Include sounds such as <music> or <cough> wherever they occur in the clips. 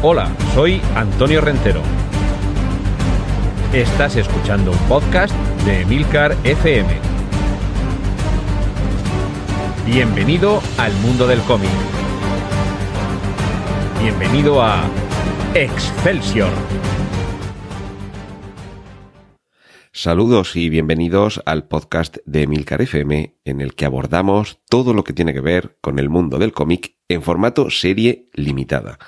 Hola, soy Antonio Rentero. Estás escuchando un podcast de Emilcar FM. Bienvenido al mundo del cómic. Bienvenido a Excelsior. Saludos y bienvenidos al podcast de Emilcar FM, en el que abordamos todo lo que tiene que ver con el mundo del cómic en formato serie limitada.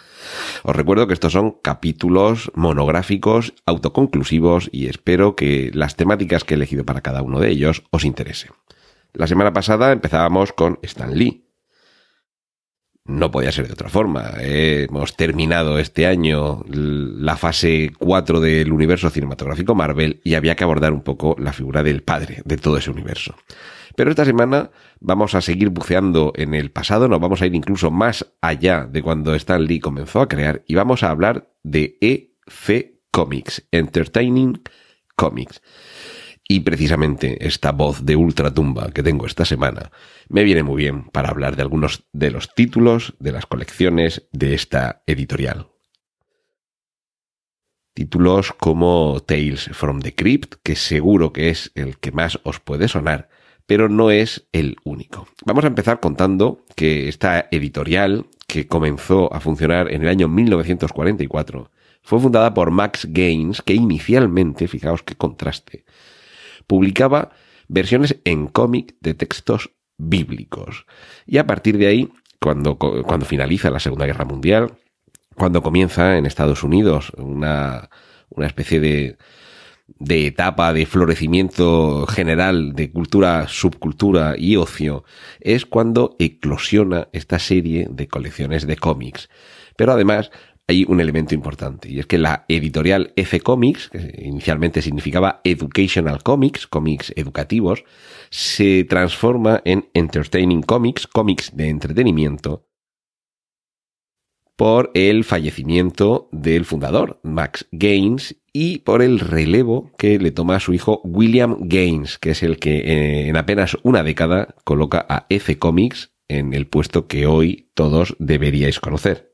Os recuerdo que estos son capítulos monográficos, autoconclusivos y espero que las temáticas que he elegido para cada uno de ellos os interesen. La semana pasada empezábamos con Stan Lee, no podía ser de otra forma. Hemos terminado este año la fase 4 del universo cinematográfico Marvel y había que abordar un poco la figura del padre de todo ese universo. Pero esta semana vamos a seguir buceando en el pasado, nos vamos a ir incluso más allá de cuando Stan Lee comenzó a crear y vamos a hablar de EC Comics, Entertaining Comics. Y precisamente esta voz de ultratumba que tengo esta semana me viene muy bien para hablar de algunos de los títulos de las colecciones de esta editorial. Títulos como Tales from the Crypt, que seguro que es el que más os puede sonar, pero no es el único. Vamos a empezar contando que esta editorial, que comenzó a funcionar en el año 1944, fue fundada por Max Gaines, que inicialmente, fijaos qué contraste, publicaba versiones en cómic de textos bíblicos. Y a partir de ahí, cuando, cuando finaliza la Segunda Guerra Mundial, cuando comienza en Estados Unidos una, una especie de, de etapa de florecimiento general de cultura, subcultura y ocio, es cuando eclosiona esta serie de colecciones de cómics. Pero además hay un elemento importante y es que la editorial F Comics, que inicialmente significaba Educational Comics, cómics educativos, se transforma en Entertaining Comics, cómics de entretenimiento, por el fallecimiento del fundador, Max Gaines, y por el relevo que le toma a su hijo William Gaines, que es el que eh, en apenas una década coloca a F Comics en el puesto que hoy todos deberíais conocer.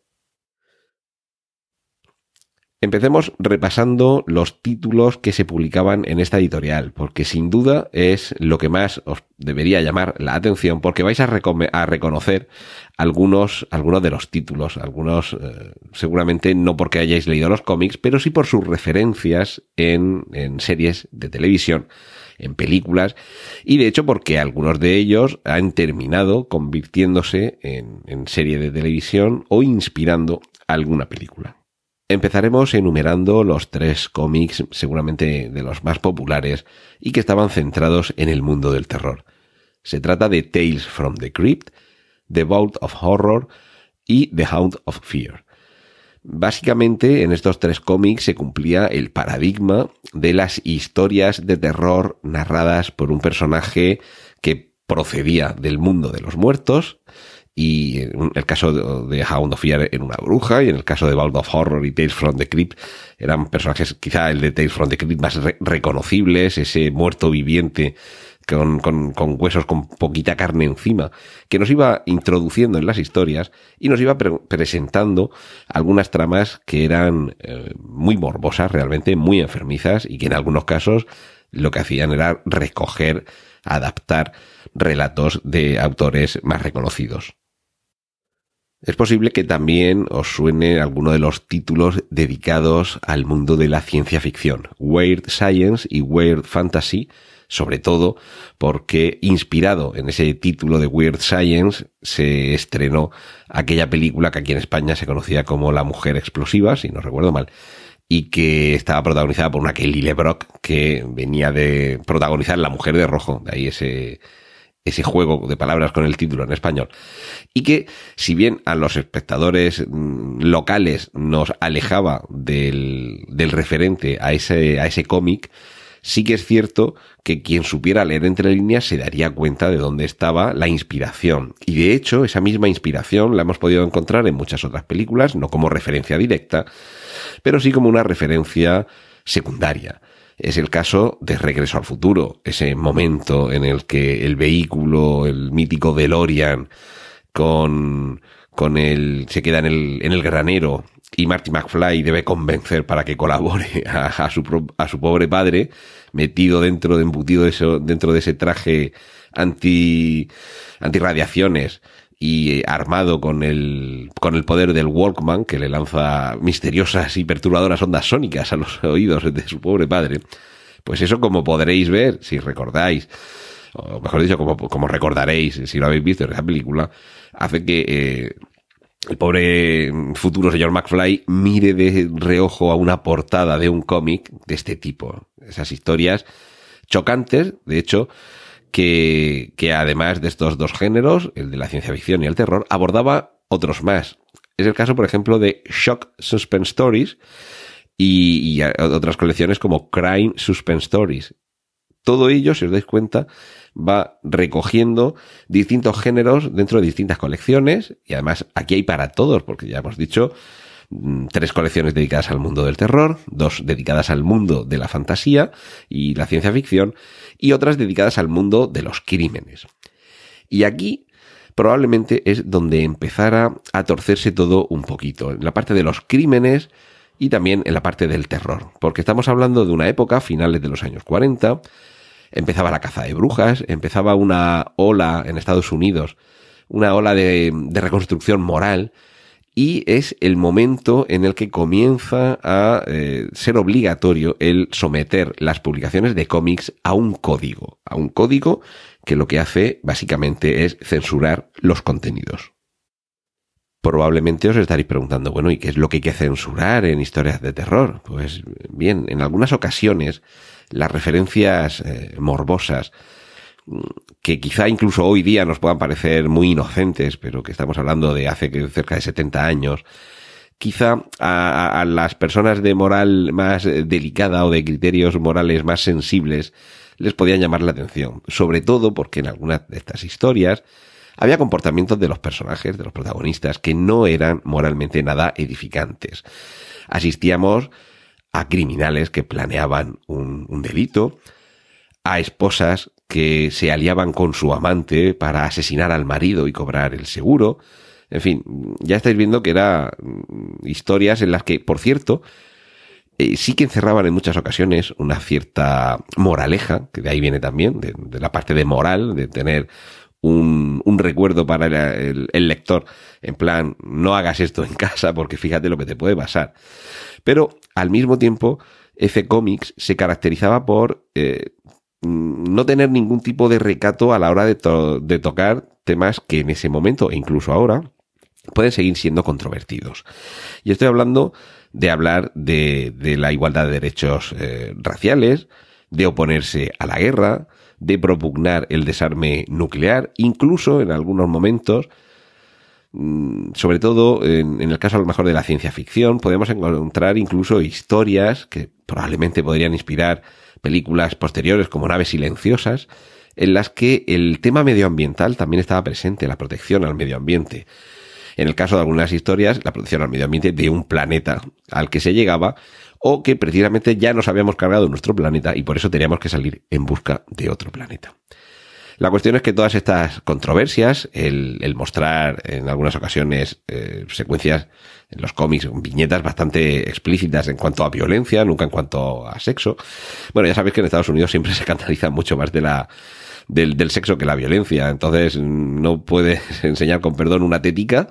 Empecemos repasando los títulos que se publicaban en esta editorial, porque sin duda es lo que más os debería llamar la atención, porque vais a, reconocer algunos, algunos de los títulos, algunos eh, seguramente no porque hayáis leído los cómics, pero sí por sus referencias en, series de televisión en películas y de hecho porque algunos de ellos han terminado convirtiéndose en, en serie de televisión o inspirando alguna película. Empezaremos enumerando los tres cómics seguramente de los más populares y que estaban centrados en el mundo del terror. Se trata de Tales from the Crypt, The Vault of Horror y The Hound of Fear. Básicamente en estos tres cómics se cumplía el paradigma de las historias de terror narradas por un personaje que procedía del mundo de los muertos, y en el caso de, Hound of Fear era una bruja, y en el caso de Vault of Horror y Tales from the Crypt eran personajes, quizá el de Tales from the Crypt más reconocibles, ese muerto viviente con, con, con, huesos con poquita carne encima, que nos iba introduciendo en las historias y nos iba presentando algunas tramas que eran eh, muy morbosas, realmente muy enfermizas y que en algunos casos lo que hacían era recoger, adaptar relatos de autores más reconocidos. Es posible que también os suene alguno de los títulos dedicados al mundo de la ciencia ficción, Weird Science y Weird Fantasy, sobre todo porque inspirado en ese título de Weird Science se estrenó aquella película que aquí en España se conocía como La Mujer Explosiva, si no recuerdo mal, y que estaba protagonizada por una Kelly LeBrock que venía de protagonizar La Mujer de Rojo, de ahí ese ese juego de palabras con el título en español. Y que, si bien a los espectadores mm, locales nos alejaba del, referente a ese, a ese cómic, sí que es cierto que quien supiera leer entre líneas se daría cuenta de dónde estaba la inspiración. Y de hecho, esa misma inspiración la hemos podido encontrar en muchas otras películas, no como referencia directa, pero sí como una referencia secundaria es el caso de Regreso al Futuro, ese momento en el que el vehículo, el mítico DeLorean, con, con el, se queda en el, en el granero y Marty McFly debe convencer para que colabore <laughs> a, su, a su, pobre padre, metido dentro de embutido dentro de ese traje anti, radiaciones y armado con el, con el poder del Walkman que le lanza misteriosas y perturbadoras ondas sónicas a los <laughs> oídos de su pobre padre. Pues eso como podréis ver, si recordáis, o mejor dicho, como, como recordaréis si lo habéis visto en esa película, hace que eh, el pobre futuro señor McFly mire de reojo a una portada de un cómic de este tipo. Esas historias chocantes, de hecho, que, que además de estos dos géneros, el de la ciencia ficción y el terror, abordaba otros más. Es el caso, por ejemplo, de Shock Suspense Stories y, y otras colecciones como Crime Suspense Stories. Todo ello, si os dais cuenta, va recogiendo distintos géneros dentro de distintas colecciones y además aquí hay para todos, porque ya hemos dicho tres colecciones dedicadas al mundo del terror, dos dedicadas al mundo de la fantasía y la ciencia ficción y otras dedicadas al mundo de los crímenes. Y aquí probablemente es donde empezara a torcerse todo un poquito, en la parte de los crímenes y también en la parte del terror, porque estamos hablando de una época, finales de los años 40, empezaba la caza de brujas, empezaba una ola en Estados Unidos, una ola de, reconstrucción moral, y es el momento en el que comienza a eh, ser obligatorio el someter las publicaciones de cómics a un código, a un código que lo que hace básicamente es censurar los contenidos. Probablemente os estaréis preguntando, bueno, ¿y qué es lo que hay que censurar en historias de terror? Pues bien, en algunas ocasiones las referencias eh, morbosas, que quizá incluso hoy día nos puedan parecer muy inocentes, pero que estamos hablando de hace cerca de 70 años, quizá a, las personas de moral más delicada o de criterios morales más sensibles les podían llamar la atención, sobre todo porque en algunas de estas historias había comportamientos de los personajes, de los protagonistas, que no eran moralmente nada edificantes. Asistíamos a criminales que planeaban un, delito, a esposas que se aliaban con su amante para asesinar al marido y cobrar el seguro. En fin, ya estáis viendo que eran mm, historias en las que, por cierto, eh, sí que encerraban en muchas ocasiones una cierta moraleja, que de ahí viene también, de, la parte de moral, de tener un, recuerdo para el, lector, en plan, no hagas esto en casa porque fíjate lo que te puede pasar. Pero al mismo tiempo, F Comics se caracterizaba por eh, no tener ningún tipo de recato a la hora de, tocar temas que en ese momento, e incluso ahora, pueden seguir siendo controvertidos. Y estoy hablando de hablar de, la igualdad de derechos eh, raciales, de oponerse a la guerra, de propugnar el desarme nuclear, incluso en algunos momentos Mm, sobre todo en, el caso a lo mejor de la ciencia ficción, podemos encontrar incluso historias que probablemente podrían inspirar películas posteriores como Naves Silenciosas, en las que el tema medioambiental también estaba presente, la protección al medio ambiente. En el caso de algunas historias, la protección al medio ambiente de un planeta al que se llegaba o que precisamente ya nos habíamos cargado nuestro planeta y por eso teníamos que salir en busca de otro planeta. La cuestión es que todas estas controversias, el, mostrar en algunas ocasiones eh, secuencias en los cómics, viñetas bastante explícitas en cuanto a violencia, nunca en cuanto a sexo. Bueno, ya sabéis que en Estados Unidos siempre <laughs> se canaliza mucho más de la, del, del sexo que la violencia. Entonces, no puedes <laughs> enseñar con perdón una tética,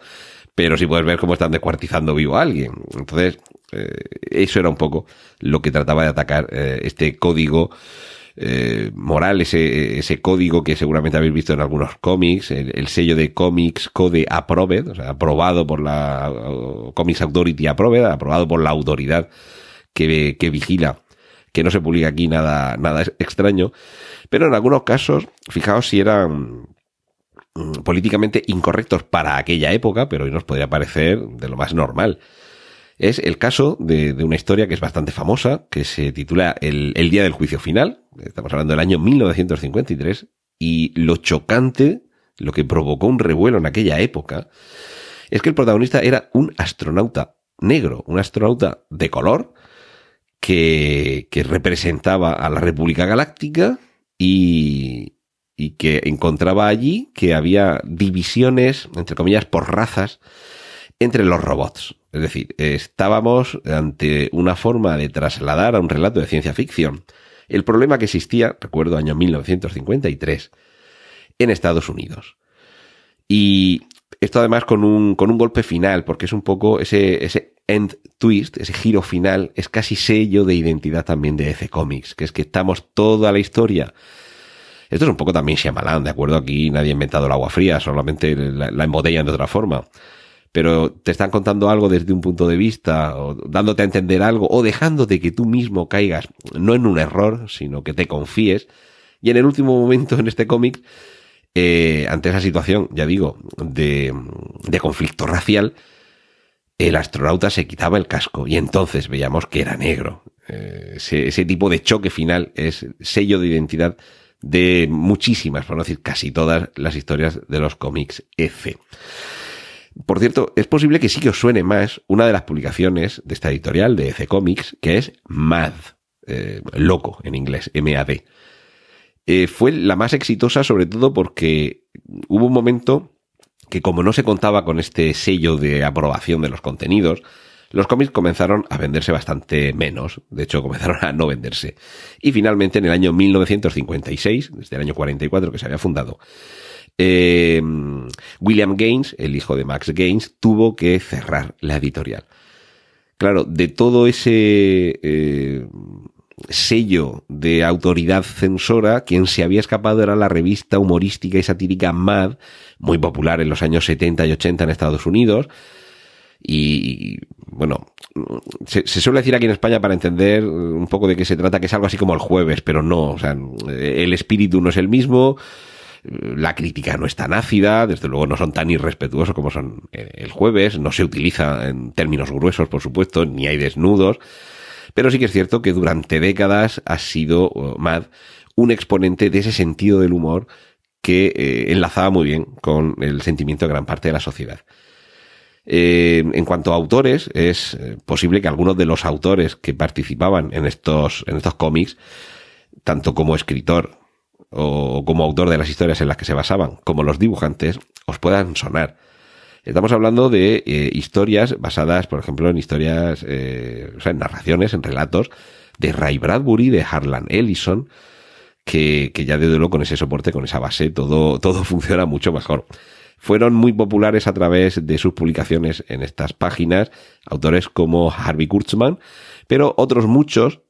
pero sí puedes ver cómo están descuartizando vivo a alguien. Entonces, eh, eso era un poco lo que trataba de atacar eh, este código eh, moral, ese, ese código que seguramente habéis visto en algunos cómics, el, sello de Comics Code Approved, o sea, aprobado por la Comics Authority Approved, aprobado por la autoridad que, que vigila que no se publica aquí nada, nada extraño, pero en algunos casos, fijaos si eran mm, políticamente incorrectos para aquella época, pero hoy nos podría parecer de lo más normal. Es el caso de, una historia que es bastante famosa, que se titula el, Día del Juicio Final. Estamos hablando del año 1953. Y lo chocante, lo que provocó un revuelo en aquella época, es que el protagonista era un astronauta negro, un astronauta de color, que, que representaba a la República Galáctica y, y que encontraba allí que había divisiones, entre comillas, por razas, entre los robots. Es decir, estábamos ante una forma de trasladar a un relato de ciencia ficción el problema que existía, recuerdo año 1953, en Estados Unidos. Y esto además con un, con un golpe final, porque es un poco ese, ese end twist, ese giro final, es casi sello de identidad también de EC Comics, que es que estamos toda la historia esto es un poco también Shyamalan, ¿de acuerdo? Aquí nadie ha inventado el agua fría, solamente la, la embotellan de otra forma. Pero te están contando algo desde un punto de vista, o dándote a entender algo, o dejándote que tú mismo caigas, no en un error, sino que te confíes. Y en el último momento en este cómic, eh, ante esa situación, ya digo, de, de conflicto racial, el astronauta se quitaba el casco y entonces veíamos que era negro. Eh, ese, ese, tipo de choque final es sello de identidad de muchísimas, por no decir casi todas, las historias de los cómics F. Por cierto, es posible que sí que os suene más una de las publicaciones de esta editorial de F Comics, que es Mad, eh, loco en inglés, M-A-D. Eh, fue la más exitosa sobre todo porque hubo un momento que como no se contaba con este sello de aprobación de los contenidos, los cómics comenzaron a venderse bastante menos, de hecho comenzaron a no venderse. Y finalmente en el año 1956, desde el año 44 que se había fundado, eh, William Gaines, el hijo de Max Gaines, tuvo que cerrar la editorial. Claro, de todo ese eh, sello de autoridad censora, quien se había escapado era la revista humorística y satírica Mad, muy popular en los años 70 y 80 en Estados Unidos, y bueno, se, suele decir aquí en España para entender un poco de qué se trata, que es algo así como el jueves, pero no, o sea, el espíritu no es el mismo, la crítica no es tan ácida, desde luego no son tan irrespetuosos como son el jueves, no se utiliza en términos gruesos, por supuesto, ni hay desnudos, pero sí que es cierto que durante décadas ha sido Mad un exponente de ese sentido del humor que eh, enlazaba muy bien con el sentimiento de gran parte de la sociedad. Eh, en cuanto a autores, es eh, posible que algunos de los autores que participaban en estos, en estos cómics, tanto como escritor o como autor de las historias en las que se basaban, como los dibujantes, os puedan sonar. Estamos hablando de eh, historias basadas, por ejemplo, en historias, o sea, en narraciones, en relatos de Ray Bradbury, de Harlan Ellison, que, que ya de luego con ese soporte, con esa base, todo, todo <laughs> funciona mucho mejor fueron muy populares a través de sus publicaciones en estas páginas, autores como Harvey Kurtzman, pero otros muchos eh,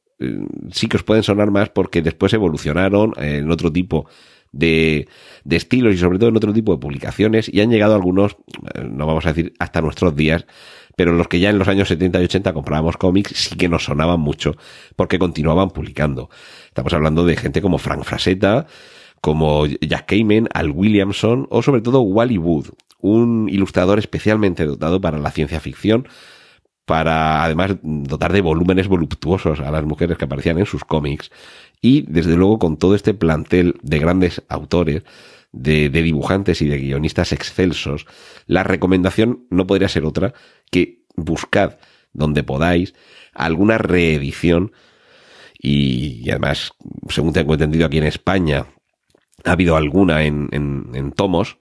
sí que os pueden sonar más porque después evolucionaron en otro tipo de, de, estilos y sobre todo en otro tipo de publicaciones y han llegado algunos, eh, no vamos a decir hasta nuestros días, pero los que ya en los años 70 y 80 comprábamos cómics sí que nos sonaban mucho porque continuaban publicando. Estamos hablando de gente como Frank Frasetta, como Jack Kamen, Al Williamson o sobre todo Wally Wood, un ilustrador especialmente dotado para la ciencia ficción, para además dotar de volúmenes voluptuosos a las mujeres que aparecían en sus cómics. Y desde luego con todo este plantel de grandes autores, de, dibujantes y de guionistas excelsos, la recomendación no podría ser otra que buscad donde podáis alguna reedición. Y, además, según tengo entendido aquí en España, ha habido alguna en, en, tomos,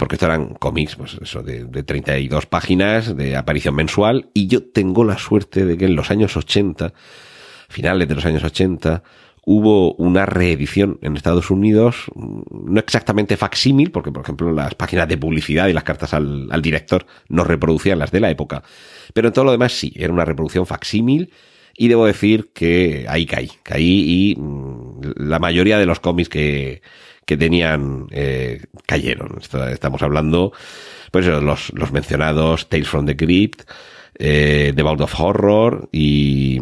porque esto eran cómics, pues eso, de, de 32 páginas, de aparición mensual, y yo tengo la suerte de que en los años 80, finales de los años 80, hubo una reedición en Estados Unidos, no exactamente facsímil, porque por ejemplo las páginas de publicidad y las cartas al, al, director no reproducían las de la época, pero en todo lo demás sí, era una reproducción facsímil y debo decir que ahí caí, caí y mm, la mayoría de los cómics que, que tenían eh, cayeron. Estamos hablando, pues los, los mencionados Tales from the Crypt, eh, The Vault of Horror y,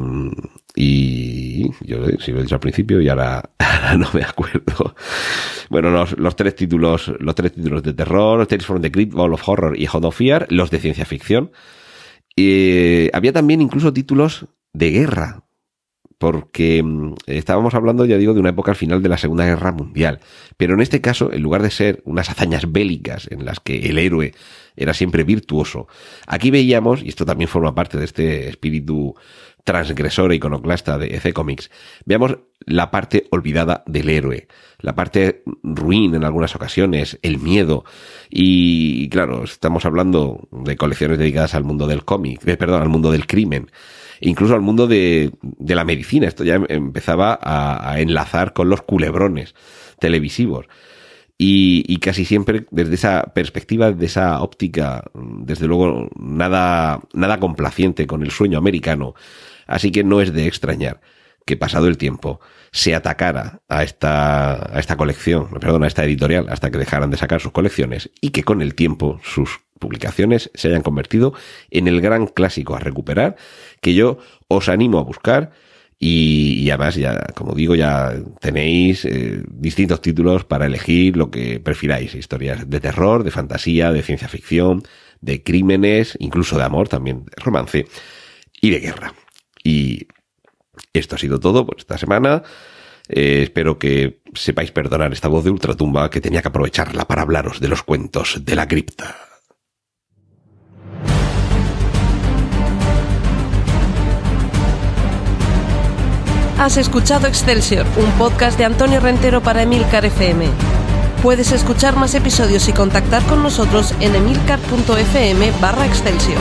y yo si lo he dicho al principio y <laughs> ahora, no me acuerdo. Bueno, los, los, tres títulos, los tres títulos de terror, Tales from the Crypt, Vault of Horror y Hot of Fear, los de ciencia ficción. Y había también incluso títulos de guerra, porque mm, estábamos hablando, ya digo, de una época al final de la Segunda Guerra Mundial. Pero en este caso, en lugar de ser unas hazañas bélicas en las que el héroe era siempre virtuoso, aquí veíamos, y esto también forma parte de este espíritu transgresor e iconoclasta de EC Comics, veamos la parte olvidada del héroe, la parte ruin en algunas ocasiones, el miedo. Y claro, estamos hablando de colecciones dedicadas al mundo del cómic, de, perdón, al mundo del crimen, incluso al mundo de, de la medicina. Esto ya empezaba a, a enlazar con los culebrones televisivos. Y, y, casi siempre desde esa perspectiva, de esa óptica, desde luego nada, nada complaciente con el sueño americano. Así que no es de extrañar que pasado el tiempo se atacara a esta, a esta colección, perdón, a esta editorial, hasta que dejaran de sacar sus colecciones y que con el tiempo sus publicaciones se hayan convertido en el gran clásico a recuperar que yo os animo a buscar y, además, ya, como digo, ya tenéis eh, distintos títulos para elegir lo que prefiráis. Historias de terror, de fantasía, de ciencia ficción, de crímenes, incluso de amor, también de romance y de guerra. Y esto ha sido todo por esta semana. Eh, espero que sepáis perdonar esta voz de ultratumba que tenía que aprovecharla para hablaros de los cuentos de la cripta. Has escuchado Excelsior, un podcast de Antonio Rentero para Emilcar FM. Puedes escuchar más episodios y contactar con nosotros en emilcar.fm barra Excelsior.